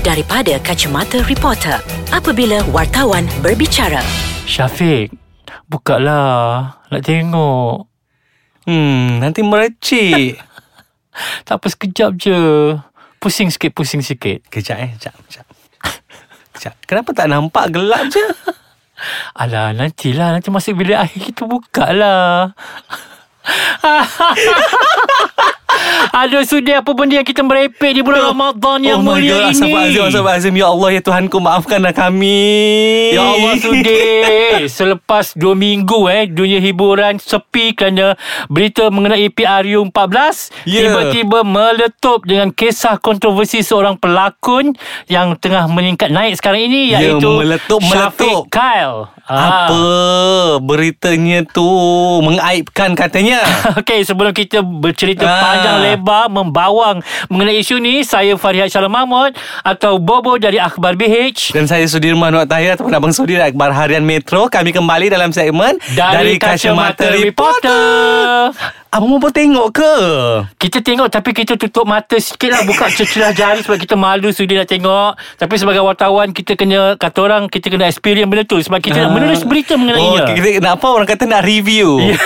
daripada kacamata reporter apabila wartawan berbicara. Syafiq, bukalah. Nak tengok. Hmm, nanti merecik. Tak apa sekejap je. Pusing sikit, pusing sikit. Kejap eh, kejap, kejap. Kejap. Kenapa tak nampak gelap je? Alah, nantilah. Nanti masuk bilik akhir kita buka lah. Aduh sudi apa benda yang kita merepek di bulan Ramadan yang oh mulia God, ini. Astagfirullahaladzim, Astagfirullahaladzim. Ya Allah, ya Tuhanku, maafkanlah kami. Ya Allah sudi Selepas 2 minggu eh Dunia hiburan sepi Kerana berita mengenai PRU 14 Ya. Tiba-tiba meletup Dengan kisah kontroversi Seorang pelakon Yang tengah meningkat naik sekarang ini Ya, Iaitu meletup, Syafiq meletup. Kyle Apa beritanya tu mengaibkan katanya? Okey, sebelum kita bercerita Ah. panjang lebar membawang mengenai isu ni, saya Farihat Shalom Mahmud atau Bobo dari Akhbar BH. Dan saya Sudirman Wak Tahir ataupun Abang Sudir dari Akbar Harian Metro. Kami kembali dalam segmen Dari, Kacamata Reporter. Abang mau tengok ke? Kita tengok tapi kita tutup mata sikit lah Buka celah jari sebab kita malu sudi nak tengok Tapi sebagai wartawan kita kena Kata orang kita kena experience benda tu Sebab kita nak menulis berita Oh, mengenainya kita nak apa orang kata nak review. Ya.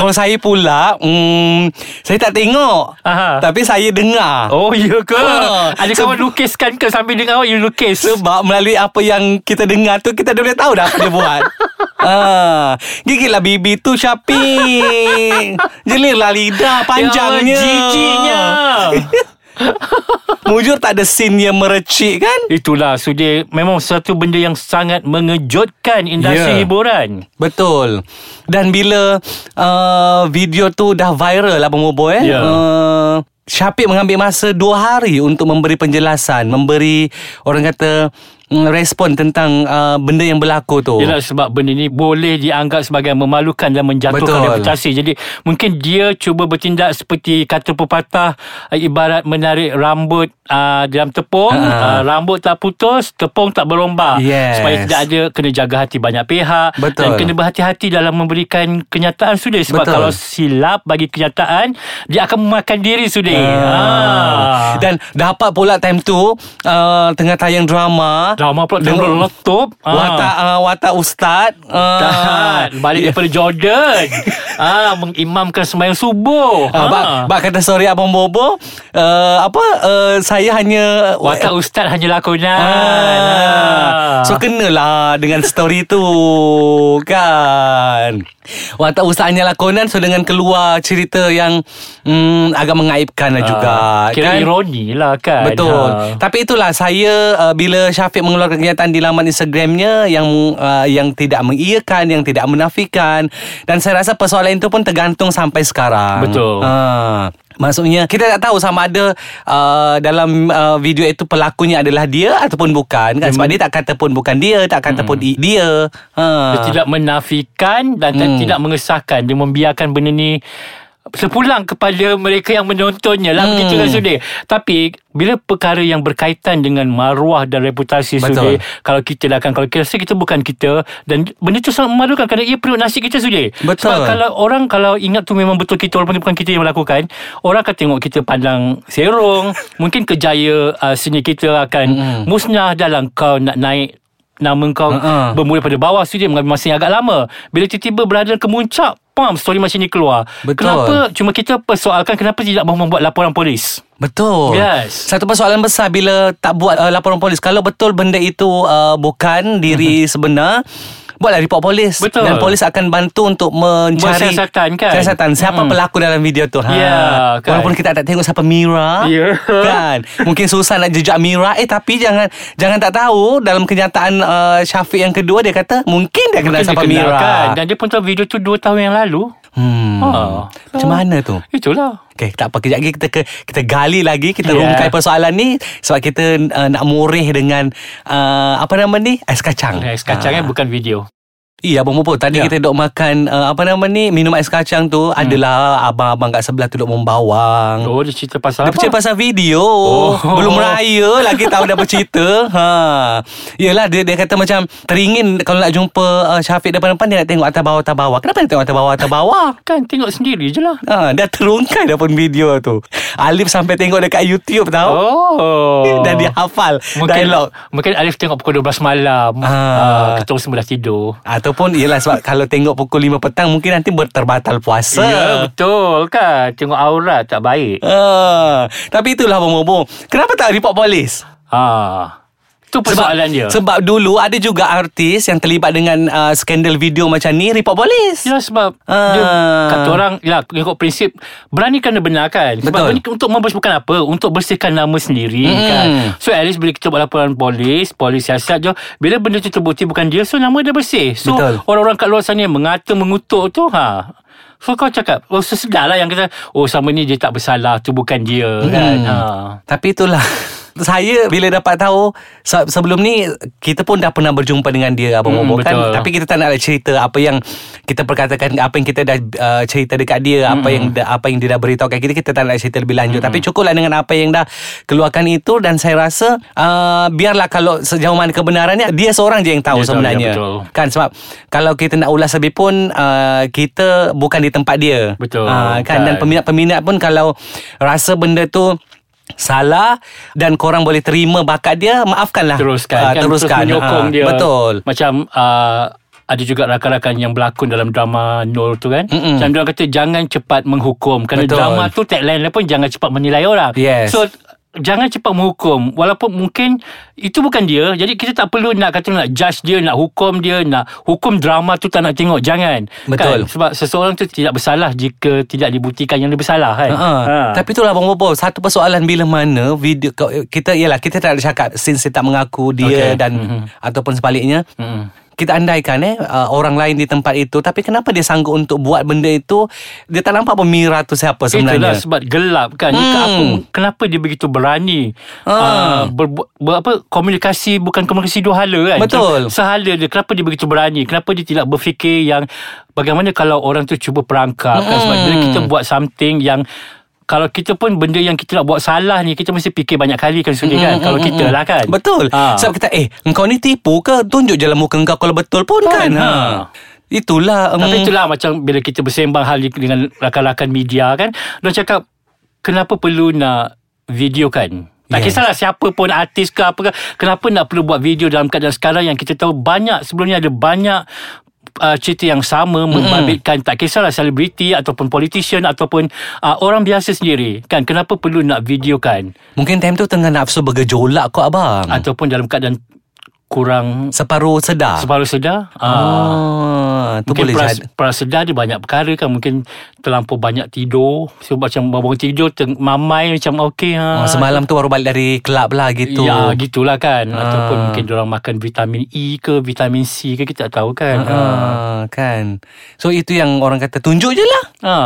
Kalau saya pula, hmm, saya tak tengok. Aha. Tapi saya dengar. Oh ya ke? Ha. Ada kawan lukiskan ke sambil dengar awak you lukis? Sebab melalui apa yang kita dengar tu Kita dah boleh tahu dah apa dia buat Ah, Gigitlah bibi tu Syafiq. Jelirlah lidah panjangnya. Ya, jijiknya. Mujur tak ada scene yang merecik kan? Itulah Sudi Memang satu benda yang sangat mengejutkan Industri Ya. hiburan. Betul. Dan bila uh, Video tu dah viral Abang Bobo eh? Ya. uh, Syafiq mengambil masa Dua hari Untuk memberi penjelasan. Memberi Orang kata Respon tentang uh, Benda yang berlaku tu Yelah sebab benda ni boleh dianggap sebagai memalukan dan menjatuhkan Betul. reputasi. Jadi mungkin dia cuba bertindak seperti kata pepatah uh, ibarat menarik rambut uh, dalam tepung, uh, Ha. rambut tak putus, tepung tak berombak. Yes. Supaya tidak ada kena jaga hati banyak pihak Betul. dan kena berhati-hati dalam memberikan kenyataan sudah sebab Betul. kalau silap bagi kenyataan dia akan memakan diri sudah. Ah. Dan dapat pula time tu uh, Tengah tayang drama drama pula tengok letup. Watak uh, watak ustaz. Uh, Tak Balik daripada Jordan. Ah, Mengimamkan sembahyang subuh. Uh, bak, bak kata sorry Abang Bobo. Uh, Apa uh, Saya hanya Watak ustaz hanya lakonan Ah. So kenalah dengan story tu Kan Watak Ustaz hanya lakonan So dengan keluar cerita yang hmm, Agak mengaibkan lah juga Kira kan? ironi lah kan Betul. Ha. Tapi itulah saya uh, bila Syafiq mengeluarkan kenyataan di laman Instagramnya yang uh, yang tidak mengiyakan, yang tidak menafikan dan saya rasa persoalan itu pun tergantung sampai sekarang. Betul. Ha. Maksudnya kita tak tahu sama ada uh, dalam uh, video itu pelakunya adalah dia ataupun bukan kan sebab dia tak kata pun bukan dia, tak kata pun i- dia. Ha. Dia tidak menafikan Dan Hmm. tidak mengesahkan Dia membiarkan benda ni Sepulang kepada mereka yang menontonnya lah Hmm. Begitu kan Sudir Tapi Bila perkara yang berkaitan dengan maruah dan reputasi. Sudir Kalau kita dah akan Kalau kita rasa kita bukan kita Dan benda tu sangat memalukan Kerana ia perlu nasib kita Sudir Betul. Sebab kalau orang Kalau ingat tu memang betul kita Walaupun bukan kita yang melakukan Orang akan tengok kita pandang serong Mungkin kejaya uh, seni kita akan Hmm. musnah Dalam kau nak naik Nama kau Ha-ha. bermula pada bawah Studio mengambil masa yang agak lama Bila tiba-tiba berada ke muncak Pam, story macam ni keluar Betul. Kenapa Cuma kita persoalkan Kenapa tidak mahu membuat laporan polis Betul. Yes. Satu persoalan besar bila tak buat uh, laporan polis. Kalau betul benda itu uh, bukan diri sebenar, buatlah report polis. Betul. Dan polis akan bantu untuk mencari Bersiasatan, kan? Siasatan siapa Mm-mm. pelakon dalam video tu. Ha. Ya, kan? Walaupun kita tak tengok siapa Mira. Ya. Kan? Mungkin susah nak jejak Mira. Eh tapi jangan jangan tak tahu dalam kenyataan uh, Syafiq yang kedua dia kata mungkin dia kenal siapa dia kenal, Mira. kan? Dan dia pun tahu video tu 2 tahun yang lalu Hmm. Ha. Macam mana tu? Itulah Okey, tak apa kejap lagi kita ke, kita gali lagi, kita yeah. rungkai persoalan ni sebab kita uh, nak murih dengan uh, apa nama ni? Ais kacang. Ais kacang Ah. kan bukan video Iya Abang Bobo Tadi Ya. kita duk makan uh, Apa nama ni Minum ais kacang tu hmm. Adalah abang-abang kat sebelah tu Duk membawang Oh dia cerita pasal Dia apa bercerita pasal video Oh. Belum raya lagi tahu dah bercerita ha. Yelah dia, dia kata macam Teringin Kalau nak jumpa uh, Syafiq depan-depan Dia nak tengok atas bawah atas bawah Kenapa dia tengok atas bawah atas bawah Kan tengok sendiri je lah Ha, dah terungkai dah pun video tu Alif sampai tengok dekat YouTube tau Oh Dan Kerana dia hafal Mungkin dialog Mungkin Alif tengok pukul 12 malam Ah. ah. Kita orang semua dah tidur Ataupun Yelah sebab Kalau tengok pukul 5 petang Mungkin nanti terbatal puasa Ya betul kan Tengok aurat tak baik Ah, Tapi itulah Abang Bobo Kenapa tak report polis? ah. Itu persoalan dia Sebab dulu ada juga artis yang terlibat dengan uh, skandal video macam ni report polis. Ya sebab Ah. dia kata orang ya ikut prinsip berani kena benarkan. Sebab Betul. berani untuk membersihkan apa? Untuk bersihkan nama sendiri Mm. kan. So at least bila kita buat laporan polis, polis siasat je bila benda tu terbukti bukan dia so nama dia bersih. So Betul. orang-orang kat luar sana yang mengata mengutuk tu ha So kau cakap Oh sesedar lah yang kata Oh sama ni dia tak bersalah Tu bukan dia kan ha. Tapi itulah saya bila dapat tahu se- sebelum ni kita pun dah pernah berjumpa dengan dia Abang Hmm, Bobo kan? tapi kita tak nak cerita apa yang kita perkatakan apa yang kita dah uh, cerita dekat dia apa Hmm. yang dah- apa yang dia dah beritahu kat kita kita tak nak cerita lebih lanjut. Tapi cukuplah dengan apa yang dah keluarkan itu dan saya rasa uh, biarlah kalau sejauh mana kebenarannya dia seorang je yang tahu Dia tahu, sebenarnya. ya, betul. kan? Sebab kalau kita nak ulas lebih pun uh, kita bukan di tempat dia. Betul, Ah, kan? Dan kan. peminat-peminat pun kalau rasa benda tu salah dan korang boleh terima bakat dia maafkanlah. Teruskan. Ah, kan teruskan. terus menyokong Ah, dia. betul. Macam uh, ada juga rakan-rakan yang berlakon dalam drama Nur tu kan. Mm-mm. macam dia kata jangan cepat menghukum. Kerana Betul. drama tu tagline dia pun jangan cepat menilai orang. Yes. so jangan cepat menghukum walaupun mungkin itu bukan dia jadi kita tak perlu nak kata nak judge dia nak hukum dia nak hukum drama tu tak nak tengok jangan Betul. kan? sebab seseorang tu tidak bersalah jika tidak dibuktikan yang dia bersalah kan Ha. Tapi itulah Abang Bobo Satu persoalan bila mana Video Kita Yalah kita tak ada cakap Since dia tak mengaku Dia Okay. dan Mhm. Ataupun sebaliknya Mm-mm. Kita andaikan eh uh, orang lain di tempat itu tapi kenapa dia sanggup untuk buat benda itu dia tak nampak pun Mira tu siapa Itulah sebenarnya sebab gelap kan. Hmm. Hmm. Apa, kenapa dia begitu berani Ah. uh, ber, ber, apa komunikasi bukan komunikasi dua hala kan. Betul. Sehala dia kenapa dia begitu berani? Kenapa dia tidak berfikir yang bagaimana kalau orang tu cuba perangkap kan sebab Hmm. bila kita buat something yang kalau kita pun benda yang kita nak buat salah ni kita mesti fikir banyak kali kan sudi kan kalau kita lah kan. Betul Ha. Sebab kita Eh engkau ni tipu ke Tunjuk je lah muka engkau Kalau betul pun kan, Kan, ha. ha. Itulah Tapi mm, itulah macam bila kita bersembang hal dengan rakan-rakan media kan, dia cakap kenapa perlu nak video kan? Tak Yes. kisahlah siapa pun artis ke apa ke Kenapa nak perlu buat video dalam keadaan sekarang Yang kita tahu banyak Sebelum ni ada banyak uh, cerita yang sama membabitkan tak kisahlah selebriti ataupun politician ataupun uh, orang biasa sendiri. Kan kenapa perlu nak videokan? Mungkin time tu tengah nafsu bergejolak kot abang. Ataupun dalam keadaan kurang Separuh sedar separuh sedar ah. Ah, tu Mungkin boleh pras, jadi prasedar dia banyak perkara kan Mungkin terlampau banyak tidur So macam bangun tidur teng- Mamai macam okey ha. oh, Semalam tu baru balik dari kelab lah gitu Ya gitulah kan Ah. Ataupun mungkin orang makan vitamin E ke Vitamin C ke Kita tak tahu kan ha. Ah, kan So itu yang orang kata Tunjuk je lah Ha.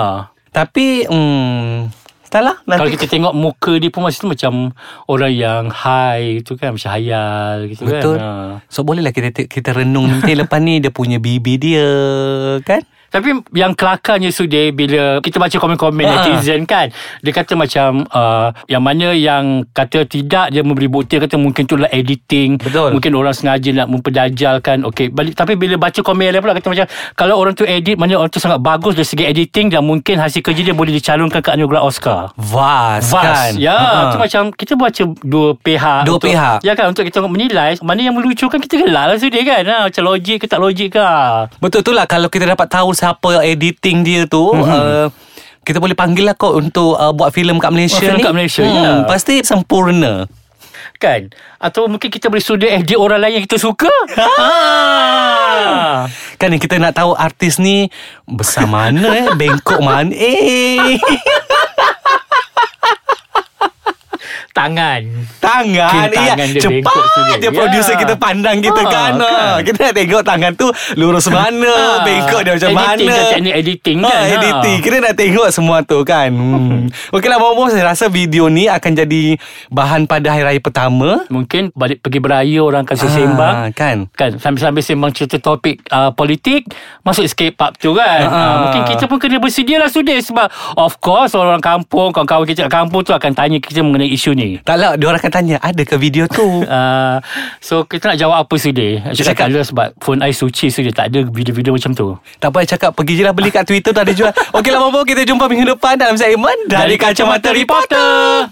Tapi hmm, Tak lah. Kalau nanti kita tengok muka dia pun Masa tu macam Orang yang high tu kan Macam hayal gitu Betul. Kan ha. So bolehlah kita kita renung nanti. Lepas ni dia punya bibi dia Kan Tapi yang kelakarnya Sudi Bila kita baca komen-komen Ha. netizen kan Dia kata macam uh, Yang mana yang kata tidak Dia memberi bukti Kata mungkin tu lah editing Betul. Mungkin orang sengaja nak memperdajalkan Okey balik, Tapi bila baca komen lain pula Kata macam Kalau orang tu edit Mana orang tu sangat bagus Dari segi editing Dan mungkin hasil kerja dia Boleh dicalonkan ke anugerah Oscar Vast, Vast kan Ya Ha. Itu macam Kita baca dua pihak Dua untuk, pihak. Ya kan Untuk kita menilai Mana yang melucukan Kita gelak lah Sudi kan ha, Macam logik ke tak logik ke Betul tu lah Kalau kita dapat tahu Siapa editing dia tu Mhm. uh, Kita boleh panggil lah kot Untuk uh, buat filem kat Malaysia Oh, ni. kat Malaysia, hmm, ya. Pasti sempurna. Kan? Atau mungkin kita boleh sudi edit orang lain yang kita suka? Ha. Kan yang kita nak tahu artis ni Besar mana eh? Bengkok mana? Eh Tangan Tangan Mungkin tangan dia bengkok Cepat dia. Ya. Producer kita pandang kita Ha, kan, ha. kan. Kita nak tengok tangan tu Lurus mana Ha. Bengkok dia macam Editing mana kan, teknik editing ha, kan, ha. Editing Kita nak tengok semua tu kan hmm. Okeylah Bobo Saya rasa video ni Akan jadi Bahan pada hari raya pertama Mungkin balik pergi beraya Orang akan sembang Ah, Kan Kan sambil-sambil sembang cerita topik uh, politik Masuk escape pub tu kan Ha. uh, Mungkin kita pun kena bersedia lah sudah Sebab of course orang kampung Kawan-kawan kita kat kampung tu Akan tanya kita mengenai isu ni Tak lah Dia orang akan tanya Adakah video tu? Uh, so kita nak jawab apa sudah Dia Cakap cakap- tak ada sebab Phone I suci sudah Tak ada video-video macam tu. Tak payah cakap Pergi je lah beli kat Twitter tu ada jual. Okeylah Bobo Kita jumpa minggu depan Dalam segmen Dari Kacamata Reporter